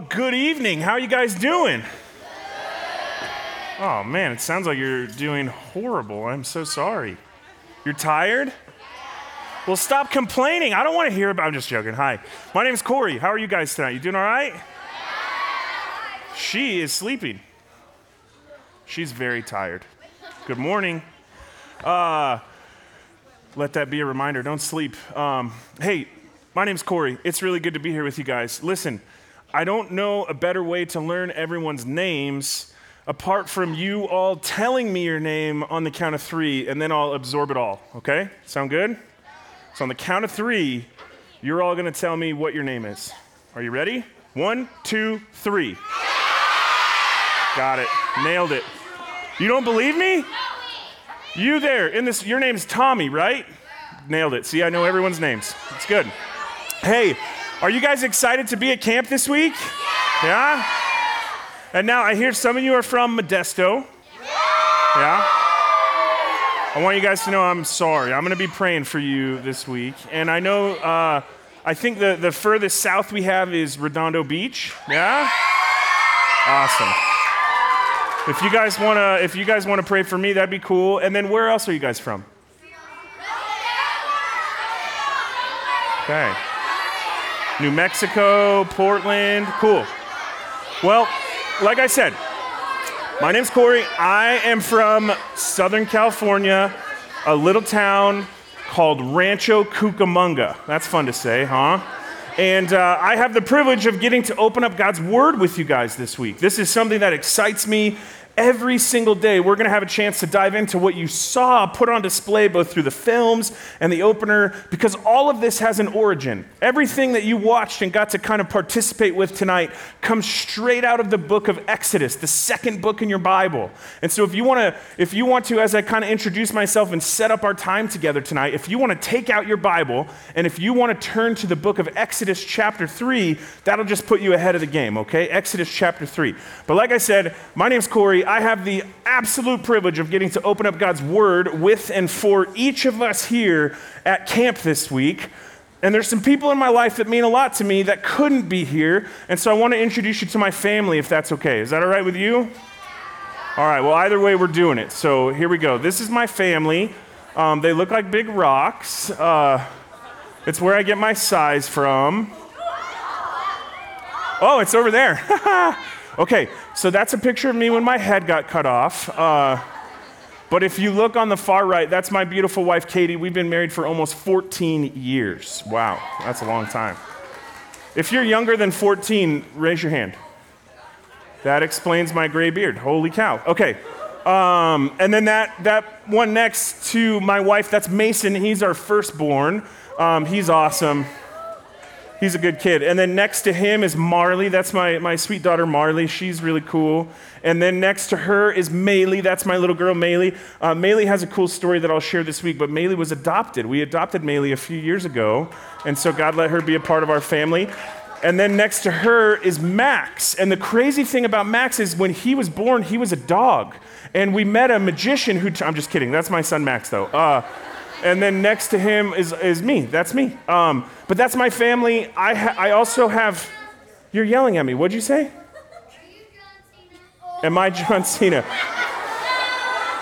Well, good evening. How are you guys doing? Oh man, it sounds like you're doing horrible. I'm so sorry. You're tired? Well, stop complaining. I don't want to hear about I'm just joking. Hi. My name's Corey. How are you guys tonight? You doing all right? She is sleeping. She's very tired. Good morning. Uh, let that be a reminder. Don't sleep. Um, hey, my name's Corey. It's really good to be here with you guys. Listen, I don't know a better way to learn everyone's names apart from you all telling me your name on the count of three, and then I'll absorb it all. Okay? Sound good? So, on the count of three, you're all gonna tell me what your name is. Are you ready? One, two, three. Got it. Nailed it. You don't believe me? You there in this, your name's Tommy, right? Nailed it. See, I know everyone's names. It's good. Hey, are you guys excited to be at camp this week? Yeah? And now I hear some of you are from Modesto. Yeah? I want you guys to know I'm sorry. I'm going to be praying for you this week. And I know, uh, I think the, the furthest south we have is Redondo Beach. Yeah? Awesome. If you guys want to, if you guys want to pray for me, that'd be cool. And then where else are you guys from? Okay. New Mexico, Portland, cool. Well, like I said, my name's Corey. I am from Southern California, a little town called Rancho Cucamonga. That's fun to say, huh? And uh, I have the privilege of getting to open up God's Word with you guys this week. This is something that excites me every single day. We're going to have a chance to dive into what you saw put on display both through the films and the opener, because all of this has an origin. Everything that you watched and got to kind of participate with tonight comes straight out of the book of Exodus, the second book in your Bible. And so if you want to, if you want to, as I kind of introduce myself and set up our time together tonight, if you want to take out your Bible and if you want to turn to the book of Exodus chapter 3, that'll just put you ahead of the game, okay? Exodus chapter 3. But like I said, my name's Corey. I have the absolute privilege of getting to open up God's Word with and for each of us here at camp this week. And there's some people in my life that mean a lot to me that couldn't be here. And so I want to introduce you to my family if that's okay. Is that all right with you? All right, well, either way, we're doing it. So here we go. This is my family. Um, they look like big rocks. Uh, it's where I get my size from. Oh, it's over there. okay, so that's a picture of me when my head got cut off. Uh, but if you look on the far right, that's my beautiful wife, Katie. We've been married for almost 14 years. Wow, that's a long time. If you're younger than 14, raise your hand. That explains my gray beard. Holy cow. Okay. Um, and then that, that one next to my wife, that's Mason. He's our firstborn. Um, he's awesome. He's a good kid. And then next to him is Marley. That's my, my sweet daughter, Marley. She's really cool. And then next to her is Maylee. That's my little girl, Maylee. Uh, Maylee has a cool story that I'll share this week, but Maylee was adopted. We adopted Maylee a few years ago. And so God let her be a part of our family. And then next to her is Max. And the crazy thing about Max is when he was born, he was a dog. And we met a magician who, I'm just kidding, that's my son Max though. Uh, and then next to him is, is me. That's me. Um, but that's my family. I, ha- I also have, you're yelling at me. What'd you say? Am I John Cena?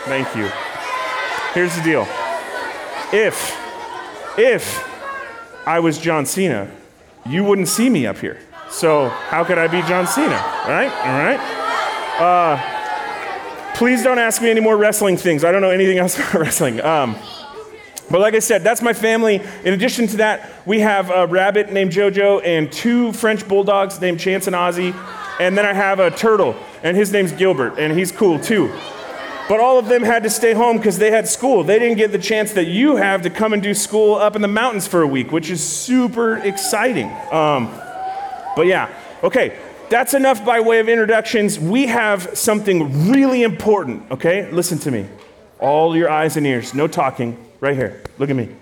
Thank you. Here's the deal. If, if I was John Cena, you wouldn't see me up here. So how could I be John Cena? All right? All right? Uh, please don't ask me any more wrestling things. I don't know anything else about wrestling. Um, but like I said, that's my family. In addition to that, we have a rabbit named Jojo and two French bulldogs named Chance and Ozzy. And then I have a turtle, and his name's Gilbert, and he's cool too. But all of them had to stay home because they had school. They didn't get the chance that you have to come and do school up in the mountains for a week, which is super exciting. Um, but yeah, okay, that's enough by way of introductions. We have something really important, okay? Listen to me. All your eyes and ears, no talking right here. Look at me.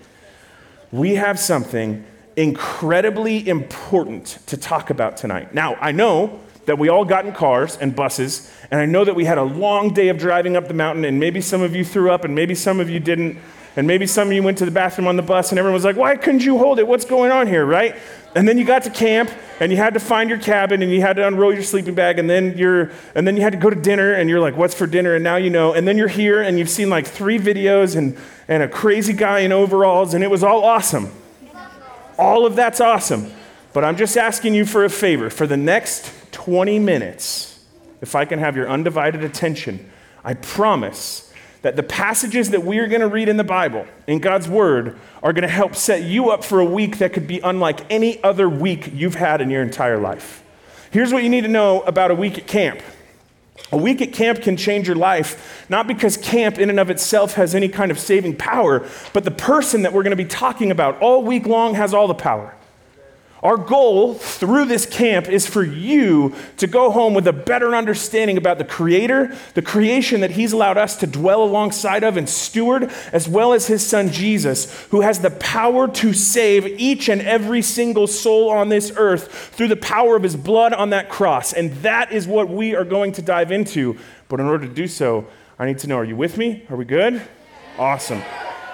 We have something incredibly important to talk about tonight. Now, I know that we all got in cars and buses, and I know that we had a long day of driving up the mountain, and maybe some of you threw up, and maybe some of you didn't. And maybe some of you went to the bathroom on the bus and everyone was like, why couldn't you hold it? What's going on here, right? And then you got to camp and you had to find your cabin and you had to unroll your sleeping bag and then you're and then you had to go to dinner and you're like, what's for dinner? And now you know. And then you're here and you've seen like three videos and, and a crazy guy in overalls and it was all awesome. All of that's awesome. But I'm just asking you for a favor. For the next 20 minutes, if I can have your undivided attention, I promise that the passages that we are going to read in the Bible, in God's Word, are going to help set you up for a week that could be unlike any other week you've had in your entire life. Here's what you need to know about a week at camp. A week at camp can change your life, not because camp in and of itself has any kind of saving power, but the person that we're going to be talking about all week long has all the power. Our goal through this camp is for you to go home with a better understanding about the Creator, the creation that He's allowed us to dwell alongside of and steward, as well as His Son Jesus, who has the power to save each and every single soul on this earth through the power of His blood on that cross. And that is what we are going to dive into. But in order to do so, I need to know are you with me? Are we good? Awesome.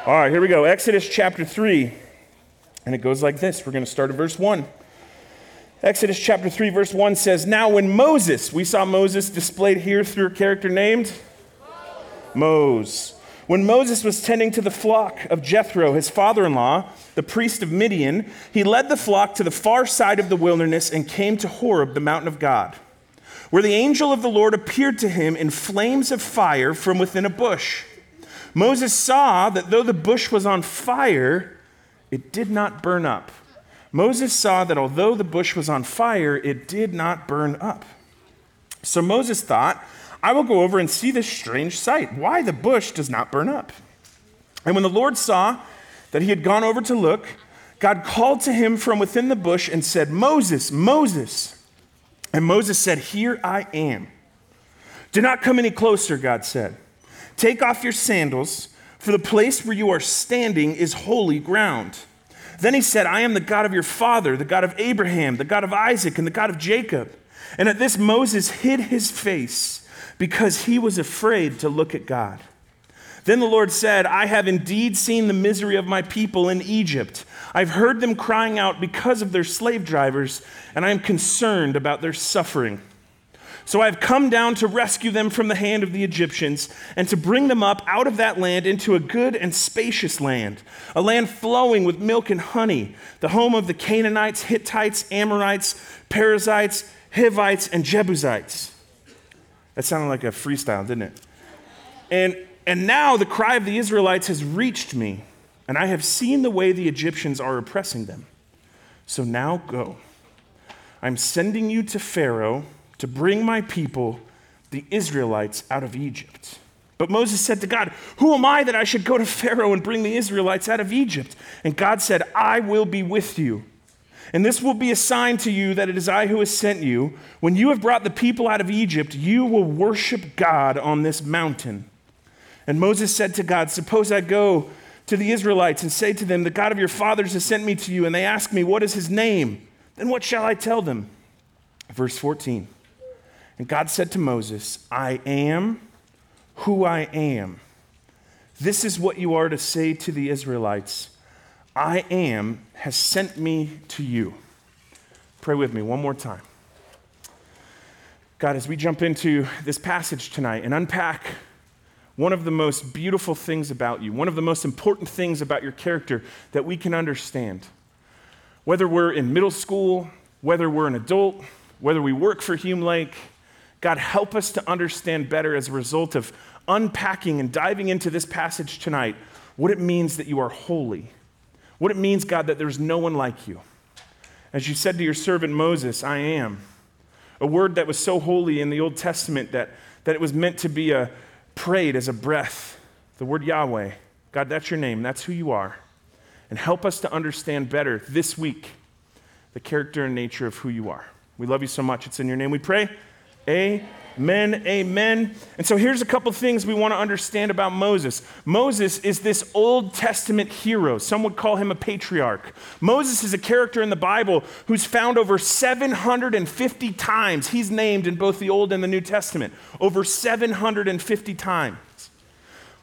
All right, here we go. Exodus chapter 3. And it goes like this. We're going to start at verse 1. Exodus chapter 3, verse 1 says, Now when Moses, we saw Moses displayed here through a character named Moses. When Moses was tending to the flock of Jethro, his father in law, the priest of Midian, he led the flock to the far side of the wilderness and came to Horeb, the mountain of God, where the angel of the Lord appeared to him in flames of fire from within a bush. Moses saw that though the bush was on fire, it did not burn up. Moses saw that although the bush was on fire, it did not burn up. So Moses thought, I will go over and see this strange sight, why the bush does not burn up. And when the Lord saw that he had gone over to look, God called to him from within the bush and said, Moses, Moses. And Moses said, Here I am. Do not come any closer, God said. Take off your sandals for the place where you are standing is holy ground. Then he said, I am the God of your father, the God of Abraham, the God of Isaac, and the God of Jacob. And at this, Moses hid his face because he was afraid to look at God. Then the Lord said, I have indeed seen the misery of my people in Egypt. I've heard them crying out because of their slave drivers, and I am concerned about their suffering. So I have come down to rescue them from the hand of the Egyptians and to bring them up out of that land into a good and spacious land, a land flowing with milk and honey, the home of the Canaanites, Hittites, Amorites, Perizzites, Hivites, and Jebusites. That sounded like a freestyle, didn't it? And, and now the cry of the Israelites has reached me, and I have seen the way the Egyptians are oppressing them. So now go. I'm sending you to Pharaoh to bring my people, the Israelites, out of Egypt. But Moses said to God, Who am I that I should go to Pharaoh and bring the Israelites out of Egypt? And God said, I will be with you. And this will be a sign to you that it is I who has sent you. When you have brought the people out of Egypt, you will worship God on this mountain. And Moses said to God, Suppose I go to the Israelites and say to them, The God of your fathers has sent me to you, and they ask me, What is his name? Then what shall I tell them? Verse 14. And God said to Moses, I am who I am. This is what you are to say to the Israelites I am has sent me to you. Pray with me one more time. God, as we jump into this passage tonight and unpack one of the most beautiful things about you, one of the most important things about your character that we can understand, whether we're in middle school, whether we're an adult, whether we work for Hume Lake, God, help us to understand better as a result of unpacking and diving into this passage tonight what it means that you are holy. What it means, God, that there's no one like you. As you said to your servant Moses, I am. A word that was so holy in the Old Testament that, that it was meant to be a, prayed as a breath. The word Yahweh. God, that's your name. That's who you are. And help us to understand better this week the character and nature of who you are. We love you so much. It's in your name we pray. Amen, amen. And so here's a couple things we want to understand about Moses. Moses is this Old Testament hero. Some would call him a patriarch. Moses is a character in the Bible who's found over 750 times. He's named in both the Old and the New Testament, over 750 times.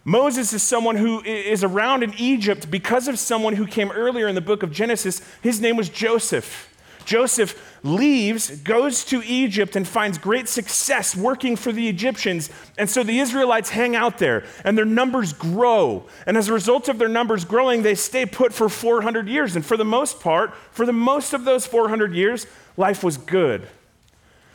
Moses is someone who is around in Egypt because of someone who came earlier in the book of Genesis. His name was Joseph. Joseph leaves, goes to Egypt, and finds great success working for the Egyptians. And so the Israelites hang out there, and their numbers grow. And as a result of their numbers growing, they stay put for 400 years. And for the most part, for the most of those 400 years, life was good.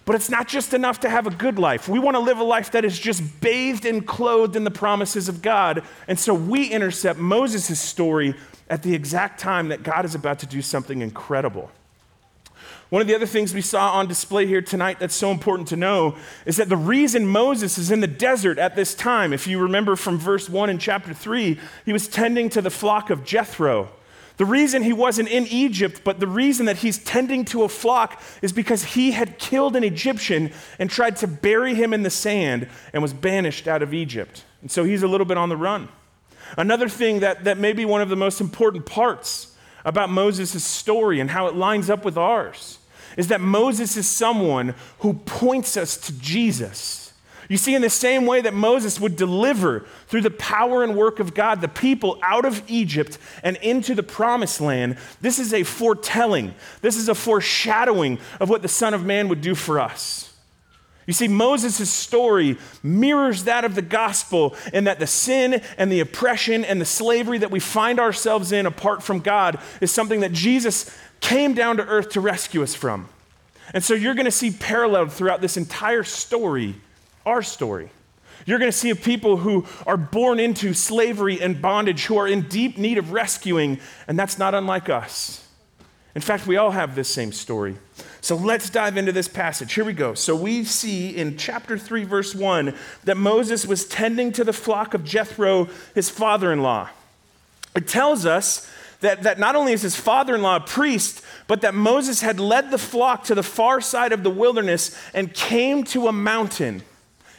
But it's not just enough to have a good life. We want to live a life that is just bathed and clothed in the promises of God. And so we intercept Moses' story at the exact time that God is about to do something incredible. One of the other things we saw on display here tonight that's so important to know is that the reason Moses is in the desert at this time, if you remember from verse 1 in chapter 3, he was tending to the flock of Jethro. The reason he wasn't in Egypt, but the reason that he's tending to a flock is because he had killed an Egyptian and tried to bury him in the sand and was banished out of Egypt. And so he's a little bit on the run. Another thing that, that may be one of the most important parts about Moses' story and how it lines up with ours is that Moses is someone who points us to Jesus. You see, in the same way that Moses would deliver through the power and work of God the people out of Egypt and into the promised land, this is a foretelling, this is a foreshadowing of what the Son of Man would do for us. You see, Moses' story mirrors that of the gospel in that the sin and the oppression and the slavery that we find ourselves in apart from God is something that Jesus came down to earth to rescue us from. And so you're going to see paralleled throughout this entire story our story. You're going to see people who are born into slavery and bondage, who are in deep need of rescuing, and that's not unlike us. In fact, we all have this same story. So let's dive into this passage. Here we go. So we see in chapter 3, verse 1, that Moses was tending to the flock of Jethro, his father in law. It tells us that, that not only is his father in law a priest, but that Moses had led the flock to the far side of the wilderness and came to a mountain.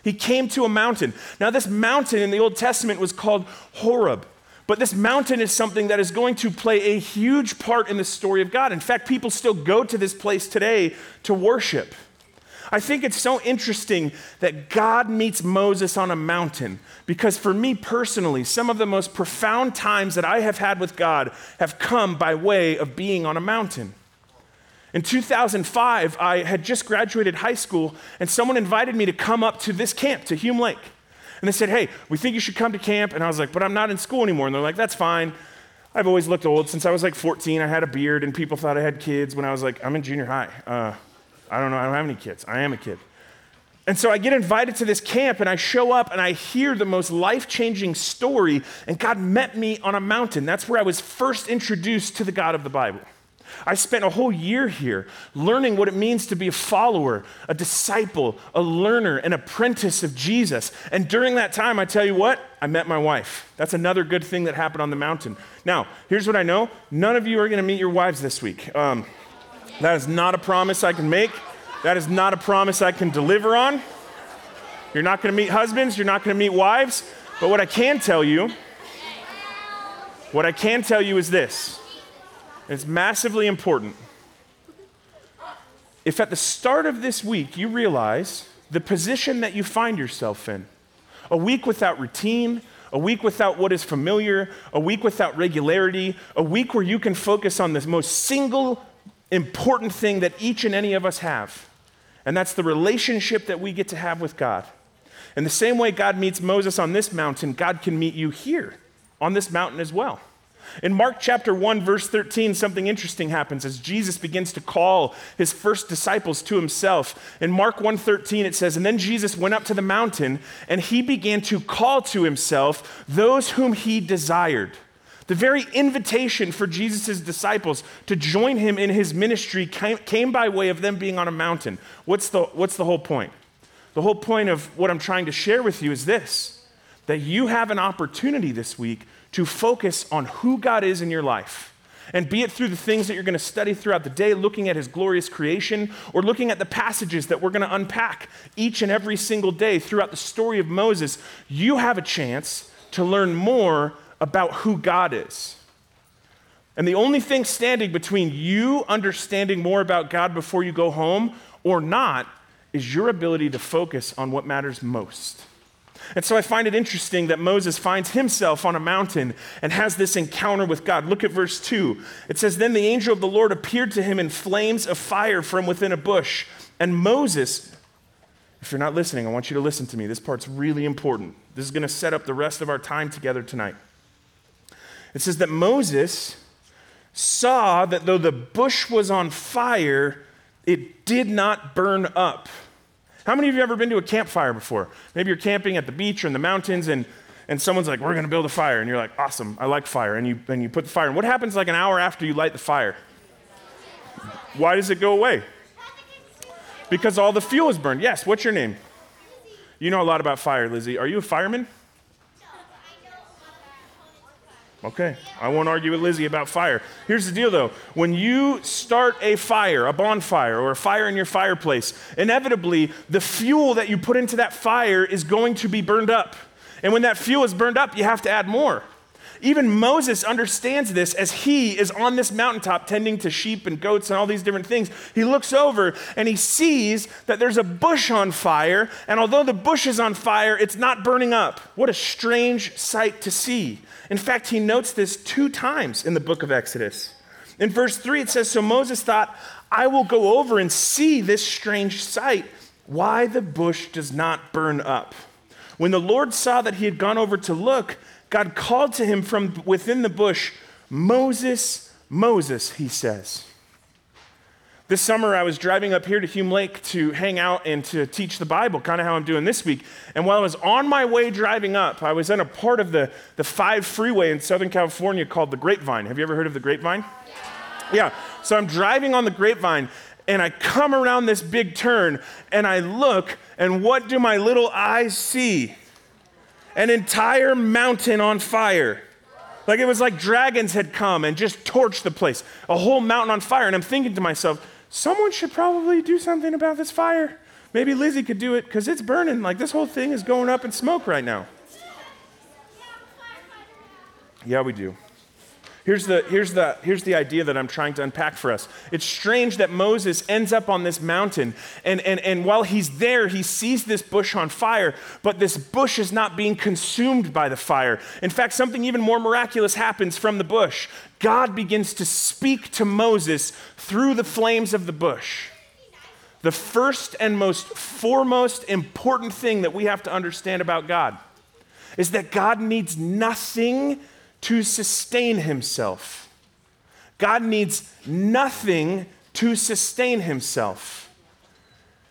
He came to a mountain. Now, this mountain in the Old Testament was called Horeb. But this mountain is something that is going to play a huge part in the story of God. In fact, people still go to this place today to worship. I think it's so interesting that God meets Moses on a mountain because, for me personally, some of the most profound times that I have had with God have come by way of being on a mountain. In 2005, I had just graduated high school, and someone invited me to come up to this camp, to Hume Lake. And they said, Hey, we think you should come to camp. And I was like, But I'm not in school anymore. And they're like, That's fine. I've always looked old. Since I was like 14, I had a beard, and people thought I had kids when I was like, I'm in junior high. Uh, I don't know, I don't have any kids. I am a kid. And so I get invited to this camp, and I show up and I hear the most life changing story. And God met me on a mountain. That's where I was first introduced to the God of the Bible. I spent a whole year here learning what it means to be a follower, a disciple, a learner, an apprentice of Jesus. And during that time, I tell you what, I met my wife. That's another good thing that happened on the mountain. Now, here's what I know none of you are going to meet your wives this week. Um, that is not a promise I can make, that is not a promise I can deliver on. You're not going to meet husbands, you're not going to meet wives. But what I can tell you, what I can tell you is this it's massively important. If at the start of this week you realize the position that you find yourself in, a week without routine, a week without what is familiar, a week without regularity, a week where you can focus on the most single important thing that each and any of us have, and that's the relationship that we get to have with God. In the same way God meets Moses on this mountain, God can meet you here on this mountain as well. In Mark chapter 1, verse 13, something interesting happens as Jesus begins to call his first disciples to himself. In Mark 1:13, it says, And then Jesus went up to the mountain, and he began to call to himself those whom he desired. The very invitation for Jesus' disciples to join him in his ministry came, came by way of them being on a mountain. What's the, what's the whole point? The whole point of what I'm trying to share with you is this that you have an opportunity this week to focus on who God is in your life. And be it through the things that you're going to study throughout the day, looking at his glorious creation, or looking at the passages that we're going to unpack each and every single day throughout the story of Moses, you have a chance to learn more about who God is. And the only thing standing between you understanding more about God before you go home or not is your ability to focus on what matters most. And so I find it interesting that Moses finds himself on a mountain and has this encounter with God. Look at verse 2. It says, Then the angel of the Lord appeared to him in flames of fire from within a bush. And Moses, if you're not listening, I want you to listen to me. This part's really important. This is going to set up the rest of our time together tonight. It says that Moses saw that though the bush was on fire, it did not burn up. How many of you have ever been to a campfire before? Maybe you're camping at the beach or in the mountains and, and someone's like, We're going to build a fire. And you're like, Awesome, I like fire. And you, and you put the fire And What happens like an hour after you light the fire? Why does it go away? Because all the fuel is burned. Yes, what's your name? You know a lot about fire, Lizzie. Are you a fireman? Okay, I won't argue with Lizzie about fire. Here's the deal though when you start a fire, a bonfire, or a fire in your fireplace, inevitably the fuel that you put into that fire is going to be burned up. And when that fuel is burned up, you have to add more. Even Moses understands this as he is on this mountaintop tending to sheep and goats and all these different things. He looks over and he sees that there's a bush on fire, and although the bush is on fire, it's not burning up. What a strange sight to see. In fact, he notes this two times in the book of Exodus. In verse 3, it says So Moses thought, I will go over and see this strange sight, why the bush does not burn up. When the Lord saw that he had gone over to look, God called to him from within the bush, Moses, Moses, he says. This summer, I was driving up here to Hume Lake to hang out and to teach the Bible, kind of how I'm doing this week. And while I was on my way driving up, I was in a part of the, the 5 freeway in Southern California called the Grapevine. Have you ever heard of the Grapevine? Yeah. yeah. So I'm driving on the Grapevine, and I come around this big turn, and I look, and what do my little eyes see? An entire mountain on fire. Like it was like dragons had come and just torched the place, a whole mountain on fire. And I'm thinking to myself, someone should probably do something about this fire. Maybe Lizzie could do it because it's burning. Like this whole thing is going up in smoke right now. Yeah, we do. Here's the, here's, the, here's the idea that I'm trying to unpack for us. It's strange that Moses ends up on this mountain, and, and, and while he's there, he sees this bush on fire, but this bush is not being consumed by the fire. In fact, something even more miraculous happens from the bush. God begins to speak to Moses through the flames of the bush. The first and most foremost important thing that we have to understand about God is that God needs nothing to sustain himself. God needs nothing to sustain himself.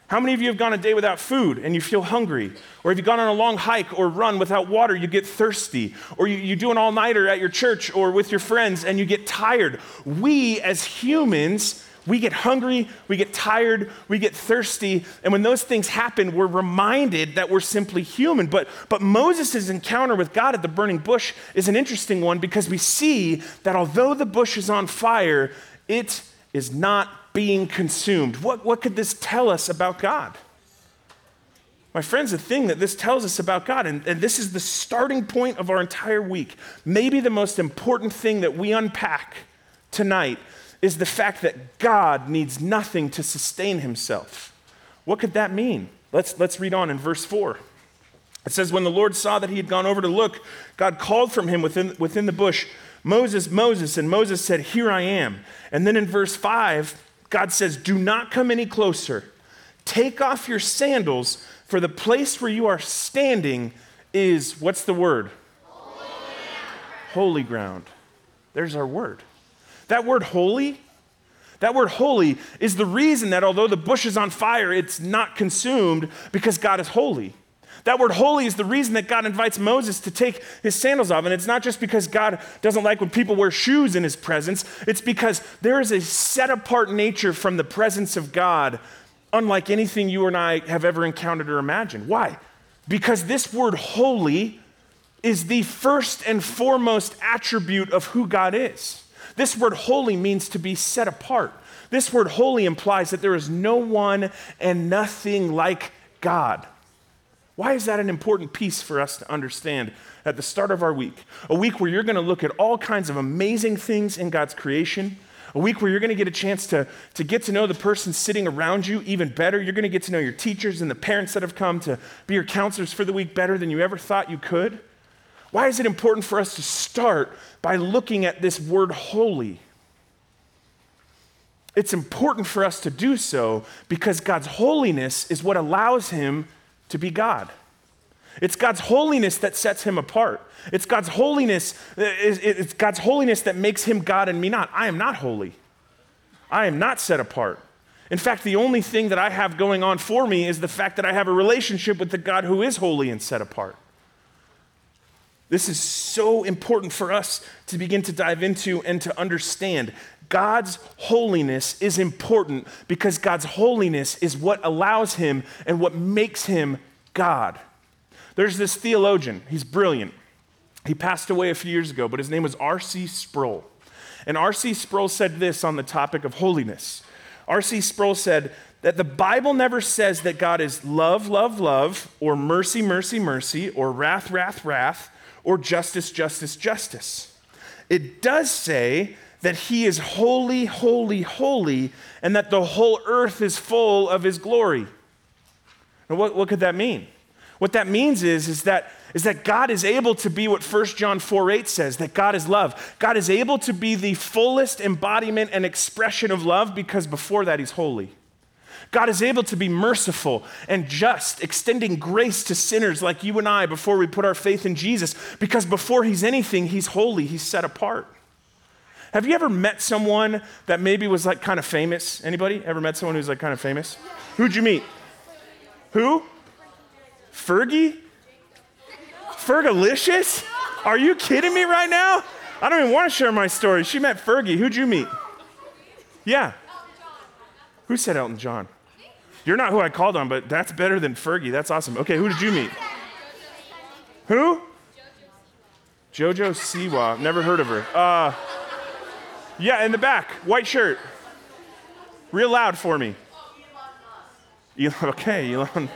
How many of you have gone a day without food and you feel hungry? Or have you gone on a long hike or run without water, you get thirsty? Or you, you do an all nighter at your church or with your friends and you get tired? We as humans we get hungry, we get tired, we get thirsty, and when those things happen, we're reminded that we're simply human. But, but Moses' encounter with God at the burning bush is an interesting one because we see that although the bush is on fire, it is not being consumed. What, what could this tell us about God? My friends, the thing that this tells us about God, and, and this is the starting point of our entire week, maybe the most important thing that we unpack tonight is the fact that God needs nothing to sustain himself. What could that mean? Let's, let's read on in verse 4. It says, When the Lord saw that he had gone over to look, God called from him within, within the bush, Moses, Moses. And Moses said, Here I am. And then in verse 5, God says, Do not come any closer. Take off your sandals, for the place where you are standing is, what's the word? Holy ground. Holy ground. There's our word. That word holy, that word holy is the reason that although the bush is on fire, it's not consumed because God is holy. That word holy is the reason that God invites Moses to take his sandals off. And it's not just because God doesn't like when people wear shoes in his presence, it's because there is a set apart nature from the presence of God, unlike anything you and I have ever encountered or imagined. Why? Because this word holy is the first and foremost attribute of who God is. This word holy means to be set apart. This word holy implies that there is no one and nothing like God. Why is that an important piece for us to understand at the start of our week? A week where you're going to look at all kinds of amazing things in God's creation, A week where you're going to get a chance to, to get to know the person sitting around you even better. You're going to get to know your teachers and the parents that have come to be your counselors for the week better than you ever thought you could. Why is it important for us to start by looking at this word holy? It's important for us to do so because God's holiness is what allows him to be God. It's God's holiness that sets him apart. It's God's holiness, it's God's holiness that makes him God and me not. I am not holy. I am not set apart. In fact, the only thing that I have going on for me is the fact that I have a relationship with the God who is holy and set apart. This is so important for us to begin to dive into and to understand. God's holiness is important because God's holiness is what allows him and what makes him God. There's this theologian, he's brilliant. He passed away a few years ago, but his name was R.C. Sproul. And R.C. Sproul said this on the topic of holiness. R.C. Sproul said that the Bible never says that God is love, love, love, or mercy, mercy, mercy, or wrath, wrath, wrath, or justice, justice, justice. It does say that he is holy, holy, holy, and that the whole earth is full of his glory. Now, what, what could that mean? What that means is, is, that, is that God is able to be what 1 John 4 8 says, that God is love. God is able to be the fullest embodiment and expression of love because before that, he's holy. God is able to be merciful and just, extending grace to sinners like you and I before we put our faith in Jesus, because before he's anything, he's holy, he's set apart. Have you ever met someone that maybe was like kind of famous? Anybody ever met someone who's like kind of famous? Who'd you meet? Who? Fergie? Fergalicious? Are you kidding me right now? I don't even want to share my story. She met Fergie. Who'd you meet? Yeah. Who said Elton John? You're not who I called on, but that's better than Fergie. That's awesome. Okay, who did you meet? Who? Jojo Siwa. Never heard of her. Uh, yeah, in the back, white shirt. Real loud for me. Elon, okay, Elon.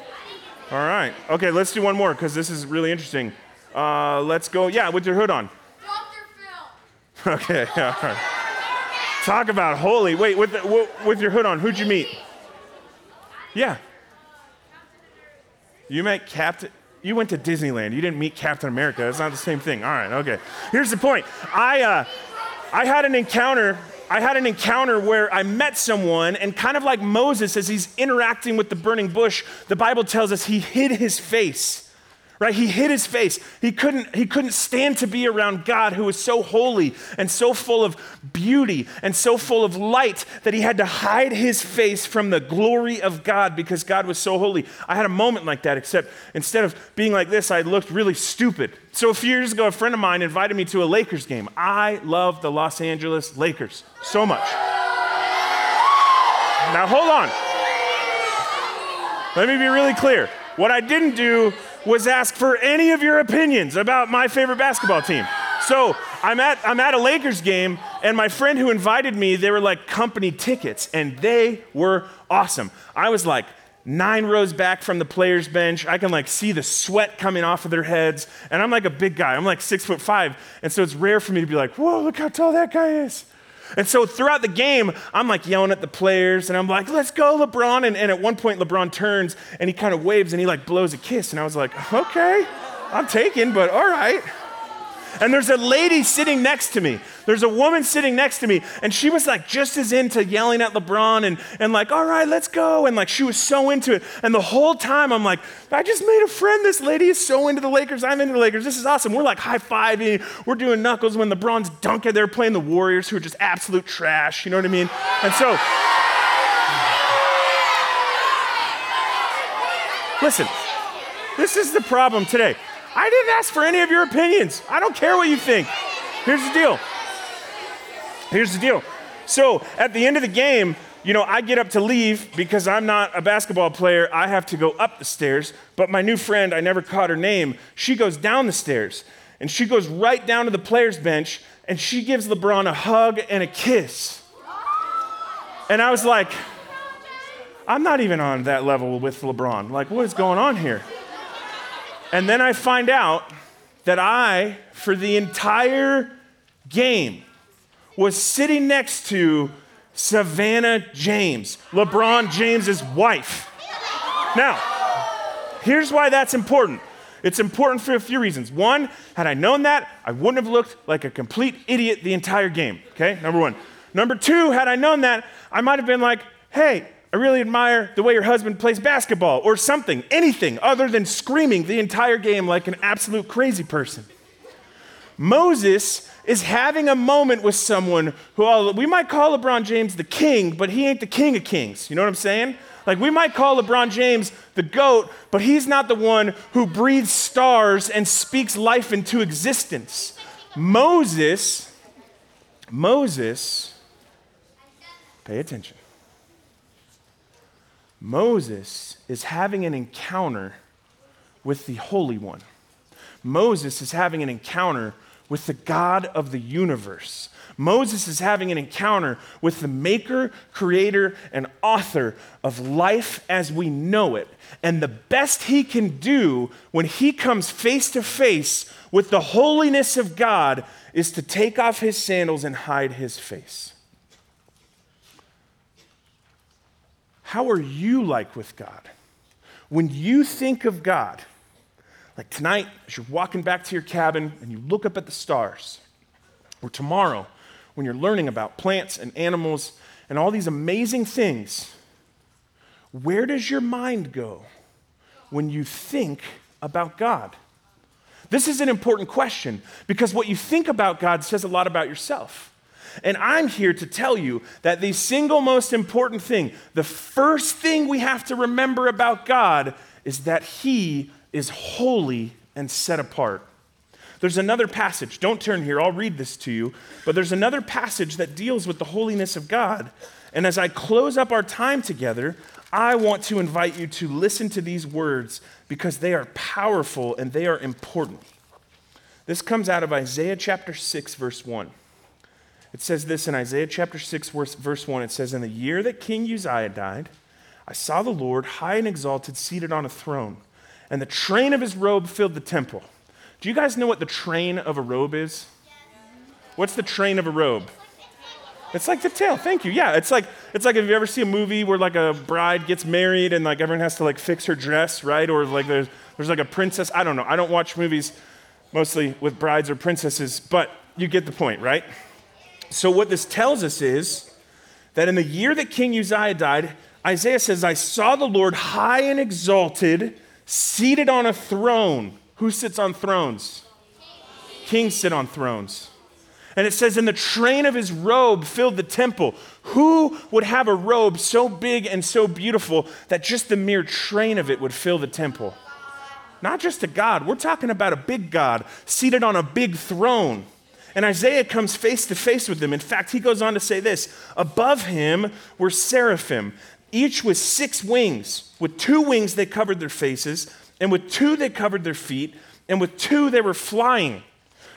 All right. Okay, let's do one more because this is really interesting. Uh, let's go. Yeah, with your hood on. Dr. Phil. Okay. All right. Talk about holy. Wait, with, the, with your hood on, who'd you meet? Yeah. You met Captain. You went to Disneyland. You didn't meet Captain America. It's not the same thing. All right. Okay. Here's the point. I uh, I had an encounter I had an encounter where I met someone, and kind of like Moses, as he's interacting with the burning bush, the Bible tells us he hid his face right? He hid his face. He couldn't he couldn't stand to be around god who was so holy and so full of beauty and so full of light that he had to hide his face from the glory of god because god was so holy. I had a moment like that except instead of being like this i looked really stupid. So a few years ago a friend of mine invited me to a lakers game. I love the los angeles lakers so much. Now hold on. Let me be really clear. What i didn't do was ask for any of your opinions about my favorite basketball team. So I'm at, I'm at a Lakers game, and my friend who invited me, they were like company tickets, and they were awesome. I was like nine rows back from the players' bench. I can like see the sweat coming off of their heads, and I'm like a big guy. I'm like six foot five, and so it's rare for me to be like, whoa, look how tall that guy is. And so throughout the game, I'm like yelling at the players and I'm like, let's go, LeBron. And, and at one point, LeBron turns and he kind of waves and he like blows a kiss. And I was like, okay, I'm taken, but all right. And there's a lady sitting next to me. There's a woman sitting next to me, and she was like just as into yelling at LeBron and, and like, all right, let's go. And like she was so into it. And the whole time I'm like, I just made a friend. This lady is so into the Lakers. I'm into the Lakers. This is awesome. We're like high fiving. We're doing knuckles when LeBron's dunking. They're playing the Warriors, who are just absolute trash. You know what I mean? And so, listen, this is the problem today. I didn't ask for any of your opinions. I don't care what you think. Here's the deal. Here's the deal. So at the end of the game, you know, I get up to leave because I'm not a basketball player. I have to go up the stairs. But my new friend, I never caught her name, she goes down the stairs and she goes right down to the players' bench and she gives LeBron a hug and a kiss. And I was like, I'm not even on that level with LeBron. Like, what is going on here? And then I find out that I, for the entire game, was sitting next to Savannah James, LeBron James's wife. Now, here's why that's important. It's important for a few reasons. One, had I known that, I wouldn't have looked like a complete idiot the entire game. Okay, number one. Number two, had I known that, I might have been like, hey, I really admire the way your husband plays basketball or something, anything other than screaming the entire game like an absolute crazy person. Moses is having a moment with someone who we might call LeBron James the king, but he ain't the king of kings. You know what I'm saying? Like we might call LeBron James the GOAT, but he's not the one who breathes stars and speaks life into existence. Moses, Moses, pay attention. Moses is having an encounter with the Holy One. Moses is having an encounter with the God of the universe. Moses is having an encounter with the maker, creator, and author of life as we know it. And the best he can do when he comes face to face with the holiness of God is to take off his sandals and hide his face. How are you like with God? When you think of God, like tonight, as you're walking back to your cabin and you look up at the stars, or tomorrow, when you're learning about plants and animals and all these amazing things, where does your mind go when you think about God? This is an important question because what you think about God says a lot about yourself. And I'm here to tell you that the single most important thing, the first thing we have to remember about God, is that He is holy and set apart. There's another passage, don't turn here, I'll read this to you, but there's another passage that deals with the holiness of God. And as I close up our time together, I want to invite you to listen to these words because they are powerful and they are important. This comes out of Isaiah chapter 6, verse 1. It says this in Isaiah chapter 6, verse 1. It says, In the year that King Uzziah died, I saw the Lord high and exalted, seated on a throne and the train of his robe filled the temple. Do you guys know what the train of a robe is? What's the train of a robe? It's like the tail. Thank you. Yeah, it's like it's like if you ever see a movie where like a bride gets married and like everyone has to like fix her dress, right? Or like there's there's like a princess. I don't know. I don't watch movies mostly with brides or princesses, but you get the point, right? So what this tells us is that in the year that King Uzziah died, Isaiah says, "I saw the Lord high and exalted." Seated on a throne. Who sits on thrones? Kings sit on thrones. And it says, in the train of his robe filled the temple. Who would have a robe so big and so beautiful that just the mere train of it would fill the temple? Not just a God, we're talking about a big God seated on a big throne. And Isaiah comes face to face with him. In fact, he goes on to say this Above him were seraphim each with six wings. With two wings, they covered their faces, and with two, they covered their feet, and with two, they were flying.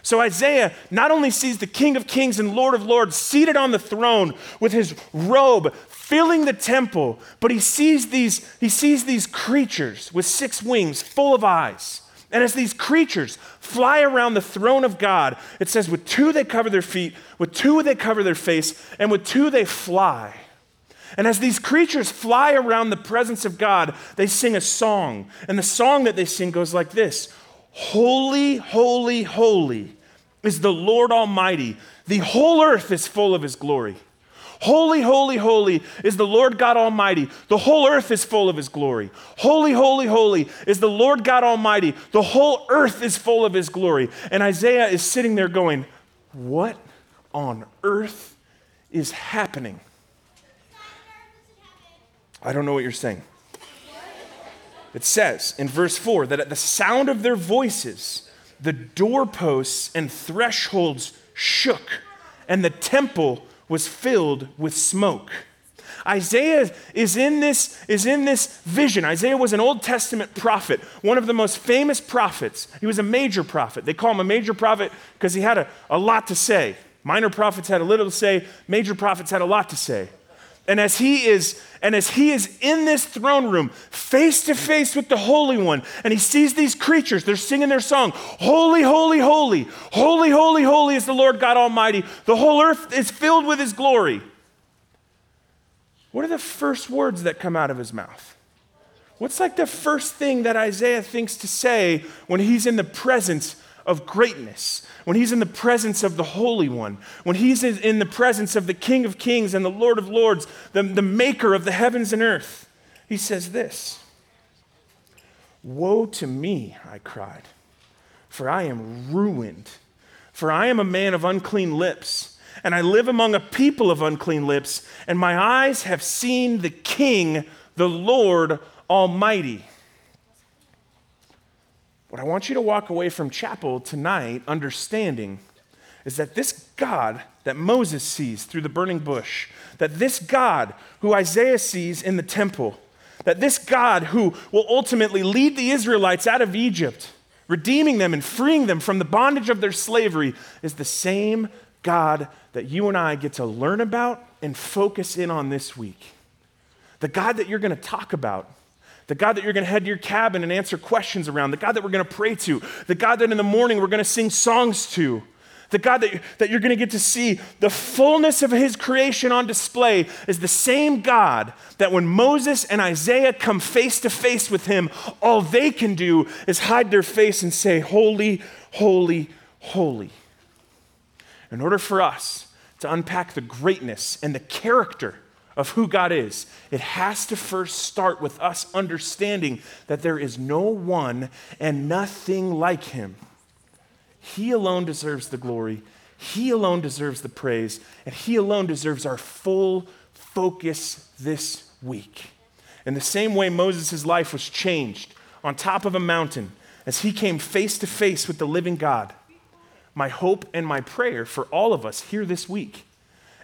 So Isaiah not only sees the King of Kings and Lord of Lords seated on the throne with his robe filling the temple, but he sees these, he sees these creatures with six wings full of eyes. And as these creatures fly around the throne of God, it says, with two they cover their feet, with two they cover their face, and with two they fly. And as these creatures fly around the presence of God, they sing a song. And the song that they sing goes like this Holy, holy, holy is the Lord Almighty. The whole earth is full of his glory. Holy, holy, holy is the Lord God Almighty. The whole earth is full of his glory. Holy, holy, holy is the Lord God Almighty. The whole earth is full of his glory. And Isaiah is sitting there going, What on earth is happening? I don't know what you're saying. It says in verse 4 that at the sound of their voices, the doorposts and thresholds shook, and the temple was filled with smoke. Isaiah is in this is in this vision. Isaiah was an Old Testament prophet, one of the most famous prophets. He was a major prophet. They call him a major prophet because he had a, a lot to say. Minor prophets had a little to say, major prophets had a lot to say. And as he is and as he is in this throne room face to face with the holy one and he sees these creatures they're singing their song holy holy holy holy holy holy is the Lord God almighty. The whole earth is filled with his glory. What are the first words that come out of his mouth? What's like the first thing that Isaiah thinks to say when he's in the presence of greatness, when he's in the presence of the Holy One, when he's in the presence of the King of Kings and the Lord of Lords, the, the maker of the heavens and earth, he says this Woe to me, I cried, for I am ruined. For I am a man of unclean lips, and I live among a people of unclean lips, and my eyes have seen the King, the Lord Almighty. What I want you to walk away from chapel tonight understanding is that this God that Moses sees through the burning bush, that this God who Isaiah sees in the temple, that this God who will ultimately lead the Israelites out of Egypt, redeeming them and freeing them from the bondage of their slavery, is the same God that you and I get to learn about and focus in on this week. The God that you're going to talk about the God that you're going to head to your cabin and answer questions around, the God that we're going to pray to, the God that in the morning we're going to sing songs to, the God that, that you're going to get to see the fullness of his creation on display is the same God that when Moses and Isaiah come face to face with him, all they can do is hide their face and say, Holy, holy, holy. In order for us to unpack the greatness and the character of who God is, it has to first start with us understanding that there is no one and nothing like him. He alone deserves the glory, he alone deserves the praise, and he alone deserves our full focus this week. In the same way Moses' life was changed on top of a mountain as he came face to face with the living God, my hope and my prayer for all of us here this week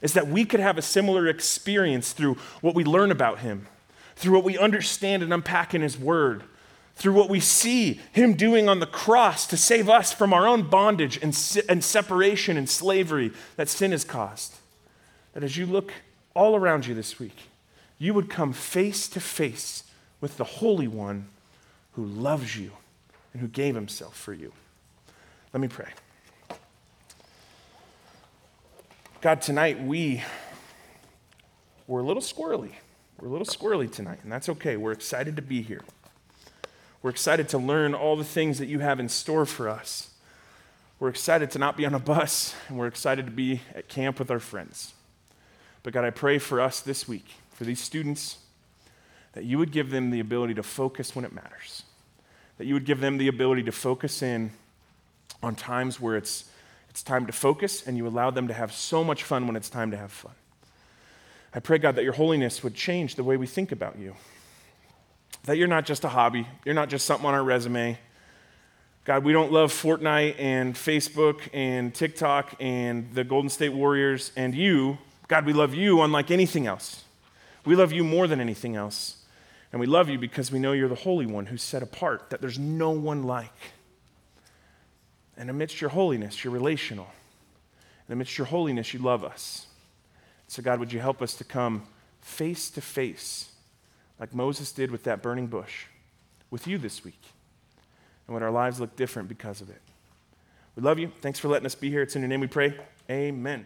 is that we could have a similar experience through what we learn about him, through what we understand and unpack in his word, through what we see him doing on the cross to save us from our own bondage and, and separation and slavery that sin has caused. That as you look all around you this week, you would come face to face with the Holy One who loves you and who gave himself for you. Let me pray. God, tonight we we're a little squirrely. We're a little squirrely tonight, and that's okay. We're excited to be here. We're excited to learn all the things that you have in store for us. We're excited to not be on a bus, and we're excited to be at camp with our friends. But God, I pray for us this week, for these students, that you would give them the ability to focus when it matters. That you would give them the ability to focus in on times where it's it's time to focus, and you allow them to have so much fun when it's time to have fun. I pray, God, that your holiness would change the way we think about you. That you're not just a hobby, you're not just something on our resume. God, we don't love Fortnite and Facebook and TikTok and the Golden State Warriors and you. God, we love you unlike anything else. We love you more than anything else. And we love you because we know you're the Holy One who's set apart, that there's no one like. And amidst your holiness, you're relational. And amidst your holiness, you love us. So, God, would you help us to come face to face, like Moses did with that burning bush, with you this week? And would our lives look different because of it? We love you. Thanks for letting us be here. It's in your name we pray. Amen.